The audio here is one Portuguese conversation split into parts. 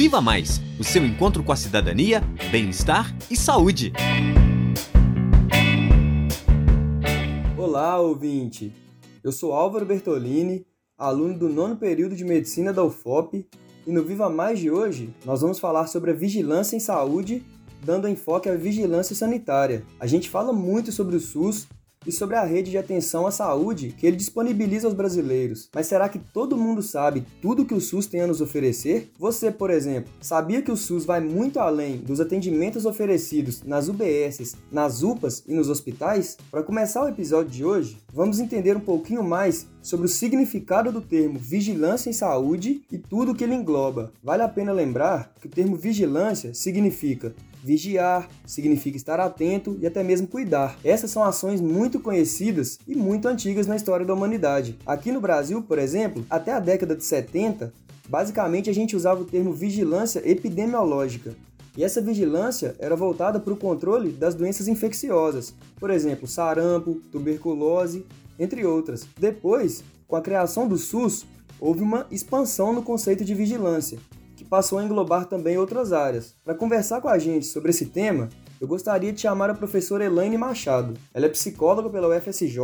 Viva Mais o seu encontro com a cidadania, bem-estar e saúde. Olá, ouvinte! Eu sou Álvaro Bertolini, aluno do nono período de medicina da UFOP, e no Viva Mais de hoje nós vamos falar sobre a vigilância em saúde, dando enfoque à vigilância sanitária. A gente fala muito sobre o SUS e sobre a rede de atenção à saúde que ele disponibiliza aos brasileiros. Mas será que todo mundo sabe tudo que o SUS tem a nos oferecer? Você, por exemplo, sabia que o SUS vai muito além dos atendimentos oferecidos nas UBSs, nas UPAs e nos hospitais? Para começar o episódio de hoje, vamos entender um pouquinho mais sobre o significado do termo vigilância em saúde e tudo o que ele engloba. Vale a pena lembrar que o termo vigilância significa Vigiar significa estar atento e até mesmo cuidar. Essas são ações muito conhecidas e muito antigas na história da humanidade. Aqui no Brasil, por exemplo, até a década de 70, basicamente a gente usava o termo vigilância epidemiológica. E essa vigilância era voltada para o controle das doenças infecciosas, por exemplo, sarampo, tuberculose, entre outras. Depois, com a criação do SUS, houve uma expansão no conceito de vigilância, passou a englobar também outras áreas. Para conversar com a gente sobre esse tema, eu gostaria de chamar a professora Elaine Machado. Ela é psicóloga pela UFSJ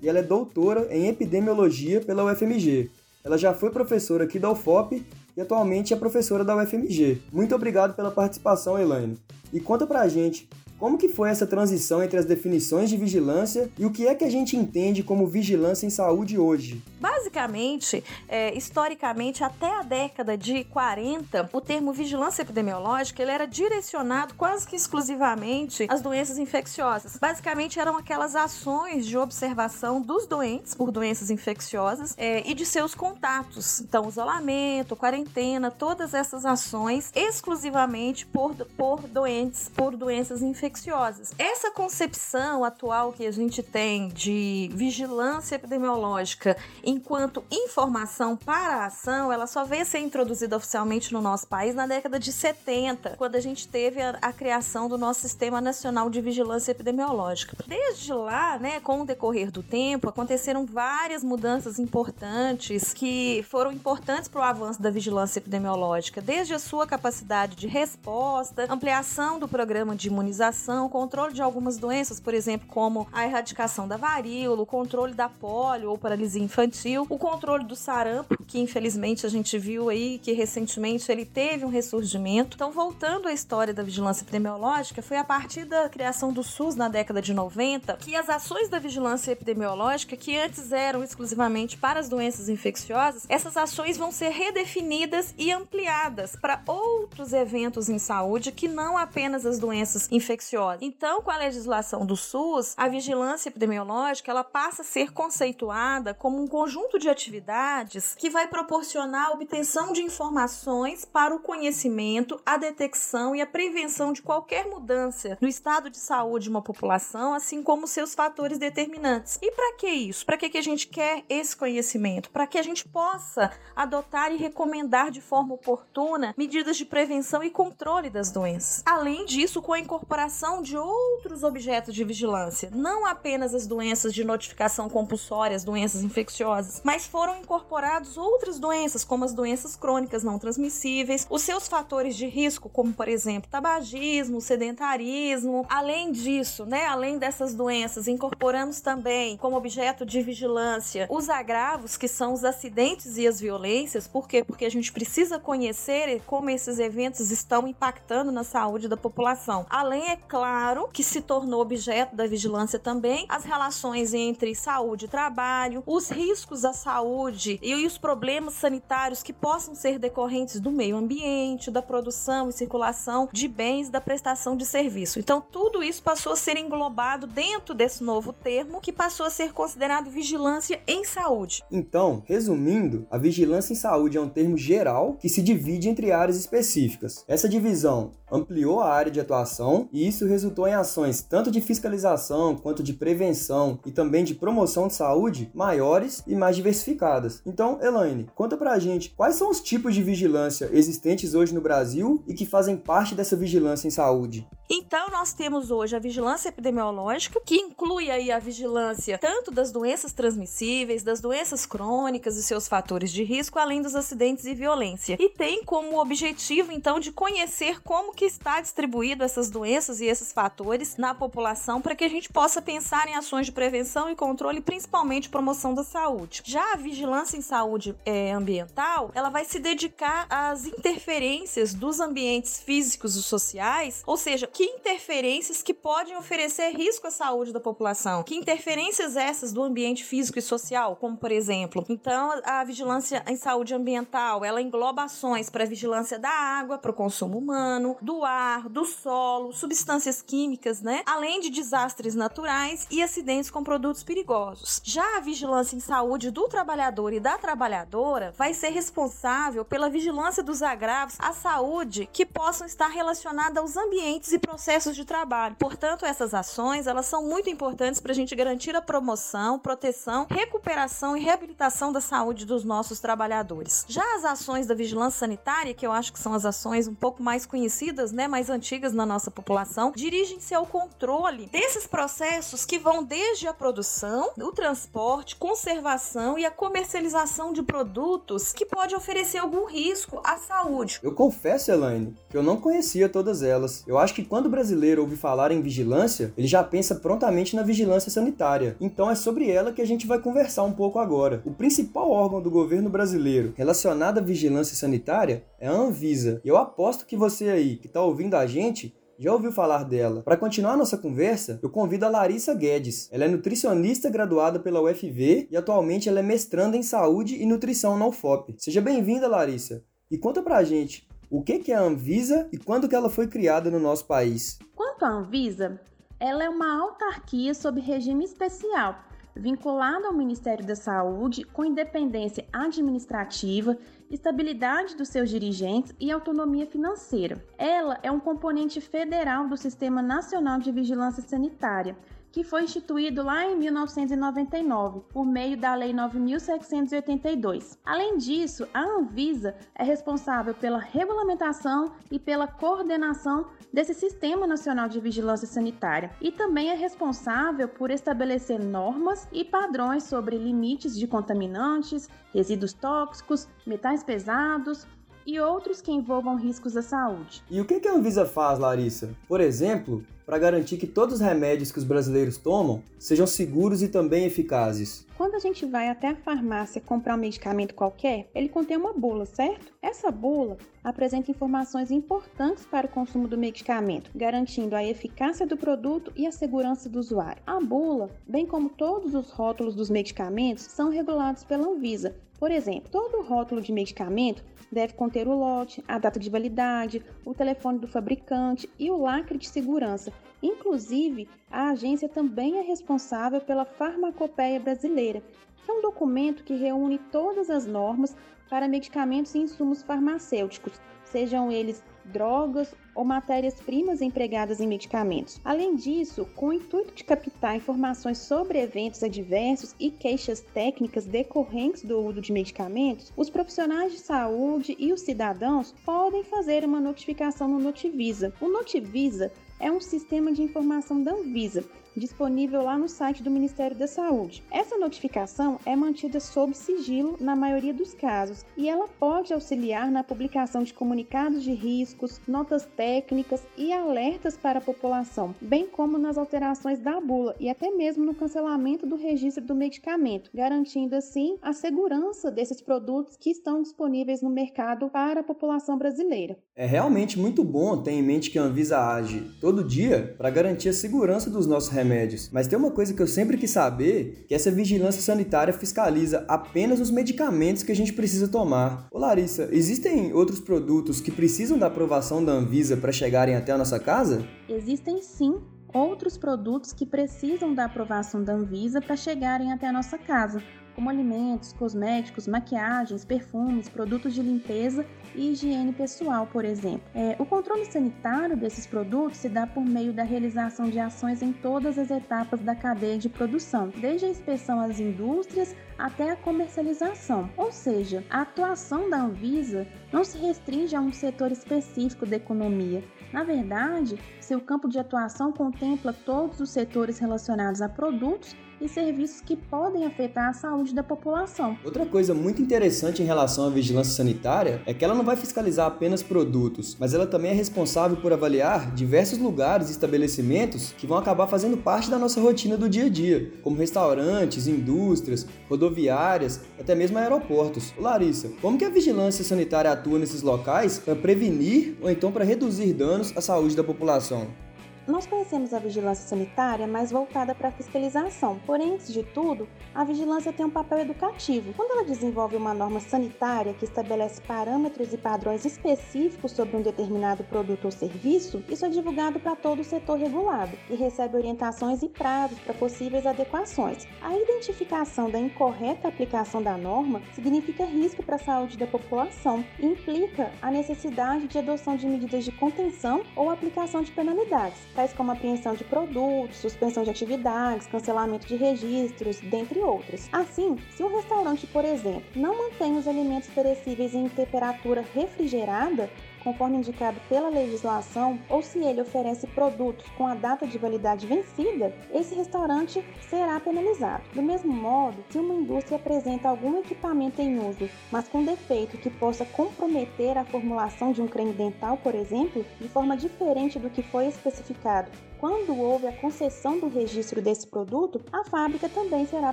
e ela é doutora em epidemiologia pela UFMG. Ela já foi professora aqui da UFOP e atualmente é professora da UFMG. Muito obrigado pela participação, Elaine. E conta pra gente como que foi essa transição entre as definições de vigilância e o que é que a gente entende como vigilância em saúde hoje? Basicamente, é, historicamente, até a década de 40, o termo vigilância epidemiológica ele era direcionado quase que exclusivamente às doenças infecciosas. Basicamente, eram aquelas ações de observação dos doentes por doenças infecciosas é, e de seus contatos. Então, isolamento, quarentena, todas essas ações exclusivamente por, por doentes, por doenças infecciosas infecciosas. Essa concepção atual que a gente tem de vigilância epidemiológica enquanto informação para a ação, ela só veio a ser introduzida oficialmente no nosso país na década de 70, quando a gente teve a, a criação do nosso Sistema Nacional de Vigilância Epidemiológica. Desde lá, né, com o decorrer do tempo, aconteceram várias mudanças importantes que foram importantes para o avanço da vigilância epidemiológica, desde a sua capacidade de resposta, ampliação do programa de imunização vacinação, controle de algumas doenças, por exemplo, como a erradicação da varíola, o controle da polio ou paralisia infantil, o controle do sarampo, que infelizmente a gente viu aí que recentemente ele teve um ressurgimento. Então, voltando à história da vigilância epidemiológica, foi a partir da criação do SUS na década de 90 que as ações da vigilância epidemiológica, que antes eram exclusivamente para as doenças infecciosas, essas ações vão ser redefinidas e ampliadas para outros eventos em saúde que não apenas as doenças infecciosas infecciosa. Então, com a legislação do SUS, a vigilância epidemiológica ela passa a ser conceituada como um conjunto de atividades que vai proporcionar a obtenção de informações para o conhecimento, a detecção e a prevenção de qualquer mudança no estado de saúde de uma população, assim como seus fatores determinantes. E para que isso? Para que, que a gente quer esse conhecimento? Para que a gente possa adotar e recomendar de forma oportuna medidas de prevenção e controle das doenças. Além disso, com a incorporação de outros objetos de vigilância, não apenas as doenças de notificação compulsória, as doenças infecciosas, mas foram incorporados outras doenças, como as doenças crônicas não transmissíveis, os seus fatores de risco, como por exemplo, tabagismo, sedentarismo. Além disso, né, além dessas doenças, incorporamos também como objeto de vigilância os agravos, que são os acidentes e as violências. Por quê? Porque a gente precisa conhecer como esses eventos estão impactando na saúde da população. Além, é claro que se tornou objeto da vigilância também as relações entre saúde e trabalho, os riscos à saúde e os problemas sanitários que possam ser decorrentes do meio ambiente, da produção e circulação de bens, da prestação de serviço. Então, tudo isso passou a ser englobado dentro desse novo termo que passou a ser considerado vigilância em saúde. Então, resumindo, a vigilância em saúde é um termo geral que se divide entre áreas específicas. Essa divisão ampliou a área de atuação e isso resultou em ações tanto de fiscalização quanto de prevenção e também de promoção de saúde maiores e mais diversificadas. Então, Elaine, conta pra gente quais são os tipos de vigilância existentes hoje no Brasil e que fazem parte dessa vigilância em saúde. Então, nós temos hoje a vigilância epidemiológica, que inclui aí a vigilância tanto das doenças transmissíveis, das doenças crônicas e seus fatores de risco, além dos acidentes e violência. E tem como objetivo, então, de conhecer como que está distribuído essas doenças e esses fatores na população para que a gente possa pensar em ações de prevenção e controle, principalmente promoção da saúde. Já a vigilância em saúde é, ambiental, ela vai se dedicar às interferências dos ambientes físicos e sociais, ou seja, que interferências que podem oferecer risco à saúde da população. Que interferências essas do ambiente físico e social, como por exemplo, então a vigilância em saúde ambiental, ela engloba ações para vigilância da água, para o consumo humano, do ar, do solo, substâncias químicas, né? Além de desastres naturais e acidentes com produtos perigosos. Já a vigilância em saúde do trabalhador e da trabalhadora vai ser responsável pela vigilância dos agravos à saúde que possam estar relacionados aos ambientes e processos de trabalho. Portanto, essas ações elas são muito importantes para a gente garantir a promoção, proteção, recuperação e reabilitação da saúde dos nossos trabalhadores. Já as ações da vigilância sanitária, que eu acho que são as ações um pouco mais conhecidas, né, mais antigas na nossa população, dirigem-se ao controle desses processos que vão desde a produção, o transporte, conservação e a comercialização de produtos que pode oferecer algum risco à saúde. Eu confesso, Elaine, que eu não conhecia todas elas. Eu acho que quando o brasileiro ouve falar em vigilância, ele já pensa prontamente na vigilância sanitária. Então é sobre ela que a gente vai conversar um pouco agora. O principal órgão do governo brasileiro relacionado à vigilância sanitária é a Anvisa. E eu aposto que você aí que está ouvindo a gente já ouviu falar dela? Para continuar nossa conversa, eu convido a Larissa Guedes. Ela é nutricionista graduada pela UFV e atualmente ela é mestranda em saúde e nutrição na UFOP. Seja bem-vinda, Larissa. E conta pra gente, o que é a Anvisa e quando que ela foi criada no nosso país? Quanto à Anvisa, ela é uma autarquia sob regime especial, vinculada ao Ministério da Saúde, com independência administrativa, estabilidade dos seus dirigentes e autonomia financeira. Ela é um componente federal do Sistema Nacional de Vigilância Sanitária que foi instituído lá em 1999, por meio da Lei 9.782. Além disso, a Anvisa é responsável pela regulamentação e pela coordenação desse Sistema Nacional de Vigilância Sanitária e também é responsável por estabelecer normas e padrões sobre limites de contaminantes, resíduos tóxicos, metais pesados, e outros que envolvam riscos à saúde. E o que a Anvisa faz, Larissa? Por exemplo, para garantir que todos os remédios que os brasileiros tomam sejam seguros e também eficazes. Quando a gente vai até a farmácia comprar um medicamento qualquer, ele contém uma bula, certo? Essa bula apresenta informações importantes para o consumo do medicamento, garantindo a eficácia do produto e a segurança do usuário. A bula, bem como todos os rótulos dos medicamentos, são regulados pela Anvisa. Por exemplo, todo rótulo de medicamento deve conter o lote, a data de validade, o telefone do fabricante e o lacre de segurança. Inclusive, a agência também é responsável pela Farmacopeia Brasileira, que é um documento que reúne todas as normas para medicamentos e insumos farmacêuticos, sejam eles drogas ou matérias-primas empregadas em medicamentos. Além disso, com o intuito de captar informações sobre eventos adversos e queixas técnicas decorrentes do uso de medicamentos, os profissionais de saúde e os cidadãos podem fazer uma notificação no Notivisa. O Notivisa é um sistema de informação da Anvisa disponível lá no site do Ministério da Saúde. Essa notificação é mantida sob sigilo na maioria dos casos e ela pode auxiliar na publicação de comunicados de riscos, notas técnicas e alertas para a população, bem como nas alterações da bula e até mesmo no cancelamento do registro do medicamento, garantindo assim a segurança desses produtos que estão disponíveis no mercado para a população brasileira. É realmente muito bom ter em mente que a Anvisa age todo dia para garantir a segurança dos nossos remédios remédios. Mas tem uma coisa que eu sempre quis saber, que essa vigilância sanitária fiscaliza apenas os medicamentos que a gente precisa tomar. Ô Larissa, existem outros produtos que precisam da aprovação da Anvisa para chegarem até a nossa casa? Existem sim outros produtos que precisam da aprovação da Anvisa para chegarem até a nossa casa como alimentos, cosméticos, maquiagens, perfumes, produtos de limpeza e higiene pessoal, por exemplo. É, o controle sanitário desses produtos se dá por meio da realização de ações em todas as etapas da cadeia de produção, desde a inspeção às indústrias até a comercialização. Ou seja, a atuação da Anvisa não se restringe a um setor específico da economia, Na verdade, seu campo de atuação contempla todos os setores relacionados a produtos e serviços que podem afetar a saúde da população. Outra coisa muito interessante em relação à vigilância sanitária é que ela não vai fiscalizar apenas produtos, mas ela também é responsável por avaliar diversos lugares e estabelecimentos que vão acabar fazendo parte da nossa rotina do dia a dia, como restaurantes, indústrias, rodoviárias, até mesmo aeroportos. Larissa, como que a vigilância sanitária atua nesses locais para prevenir ou então para reduzir danos à saúde da população? Nós conhecemos a vigilância sanitária mais voltada para a fiscalização, porém, antes de tudo, a vigilância tem um papel educativo. Quando ela desenvolve uma norma sanitária que estabelece parâmetros e padrões específicos sobre um determinado produto ou serviço, isso é divulgado para todo o setor regulado e recebe orientações e prazos para possíveis adequações. A identificação da incorreta aplicação da norma significa risco para a saúde da população e implica a necessidade de adoção de medidas de contenção ou aplicação de penalidades tais como apreensão de produtos, suspensão de atividades, cancelamento de registros, dentre outros. Assim, se um restaurante, por exemplo, não mantém os alimentos perecíveis em temperatura refrigerada, conforme indicado pela legislação, ou se ele oferece produtos com a data de validade vencida, esse restaurante será penalizado. Do mesmo modo, se uma indústria apresenta algum equipamento em uso, mas com defeito que possa comprometer a formulação de um creme dental, por exemplo, de forma diferente do que foi especificado quando houve a concessão do registro desse produto, a fábrica também será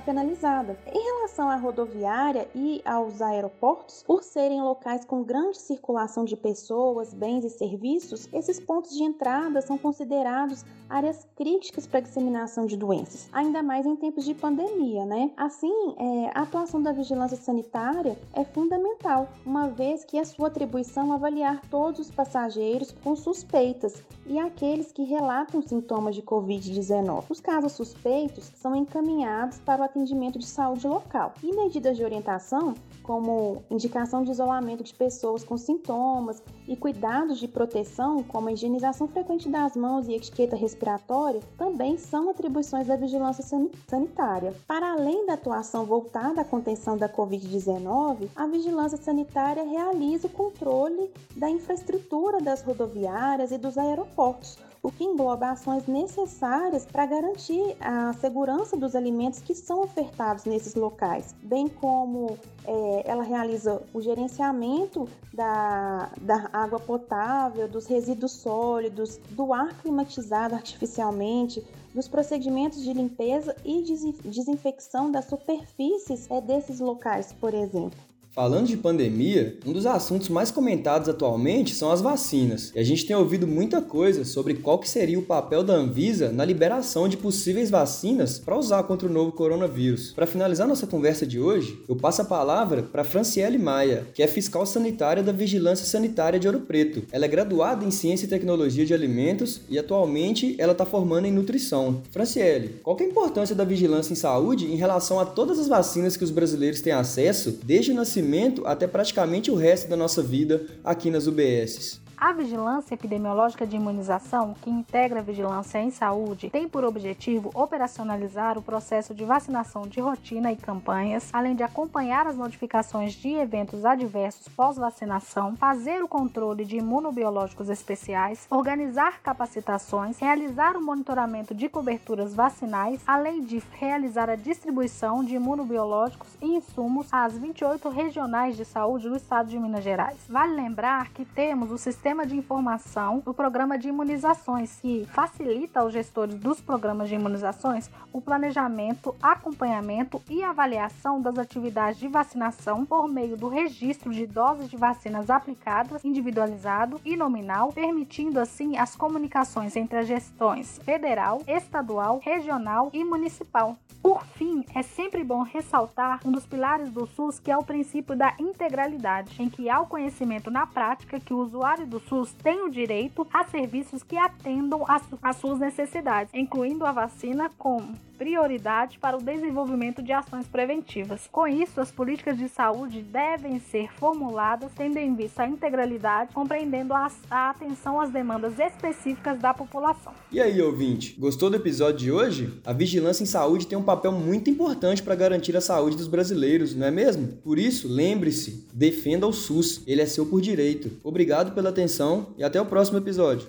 penalizada. Em relação à rodoviária e aos aeroportos, por serem locais com grande circulação de pessoas, bens e serviços, esses pontos de entrada são considerados áreas críticas para a disseminação de doenças, ainda mais em tempos de pandemia, né? Assim, é, a atuação da vigilância sanitária é fundamental, uma vez que é sua atribuição avaliar todos os passageiros com suspeitas e aqueles que relatam sintomas de Covid-19. Os casos suspeitos são encaminhados para o atendimento de saúde local e medidas de orientação, como indicação de isolamento de pessoas com sintomas e cuidados de proteção, como a higienização frequente das mãos e etiqueta respiratória, também são atribuições da vigilância sanitária. Para além da atuação voltada à contenção da Covid-19, a vigilância sanitária realiza o controle da infraestrutura das rodoviárias e dos aeroportos, o que engloba ações necessárias para garantir a segurança dos alimentos que são ofertados nesses locais, bem como é, ela realiza o gerenciamento da, da água potável, dos resíduos sólidos, do ar climatizado artificialmente, dos procedimentos de limpeza e desinfecção das superfícies é, desses locais, por exemplo. Falando de pandemia, um dos assuntos mais comentados atualmente são as vacinas. E a gente tem ouvido muita coisa sobre qual que seria o papel da Anvisa na liberação de possíveis vacinas para usar contra o novo coronavírus. Para finalizar nossa conversa de hoje, eu passo a palavra para Franciele Maia, que é fiscal sanitária da Vigilância Sanitária de Ouro Preto. Ela é graduada em Ciência e Tecnologia de Alimentos e atualmente ela está formando em nutrição. Franciele, qual é a importância da vigilância em saúde em relação a todas as vacinas que os brasileiros têm acesso desde o nascimento até praticamente o resto da nossa vida aqui nas UBSs. A vigilância epidemiológica de imunização, que integra a vigilância em saúde, tem por objetivo operacionalizar o processo de vacinação de rotina e campanhas, além de acompanhar as notificações de eventos adversos pós-vacinação, fazer o controle de imunobiológicos especiais, organizar capacitações, realizar o monitoramento de coberturas vacinais, além de realizar a distribuição de imunobiológicos e insumos às 28 regionais de saúde do estado de Minas Gerais. Vale lembrar que temos o sistema sistema de informação do programa de imunizações, que facilita aos gestores dos programas de imunizações o planejamento, acompanhamento e avaliação das atividades de vacinação por meio do registro de doses de vacinas aplicadas, individualizado e nominal, permitindo assim as comunicações entre as gestões federal, estadual, regional e municipal. Por fim, é sempre bom ressaltar um dos pilares do SUS, que é o princípio da integralidade, em que há o conhecimento na prática que o usuário do SUS tem o direito a serviços que atendam às suas necessidades, incluindo a vacina como prioridade para o desenvolvimento de ações preventivas. Com isso, as políticas de saúde devem ser formuladas tendo em vista a integralidade, compreendendo a, a atenção às demandas específicas da população. E aí, ouvinte, gostou do episódio de hoje? A vigilância em saúde tem um papel muito importante para garantir a saúde dos brasileiros, não é mesmo? Por isso, lembre-se, defenda o SUS, ele é seu por direito. Obrigado pela atenção e até o próximo episódio.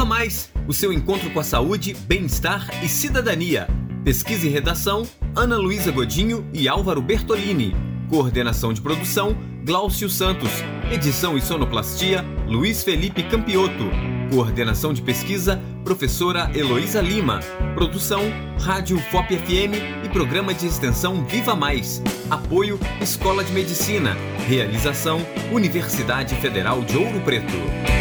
Viva Mais, o seu encontro com a saúde, bem-estar e cidadania. Pesquisa e redação, Ana Luísa Godinho e Álvaro Bertolini. Coordenação de produção, Glaucio Santos. Edição e sonoplastia, Luiz Felipe Campioto. Coordenação de pesquisa, professora Heloísa Lima. Produção, Rádio FOP FM e programa de extensão Viva Mais. Apoio, Escola de Medicina. Realização, Universidade Federal de Ouro Preto.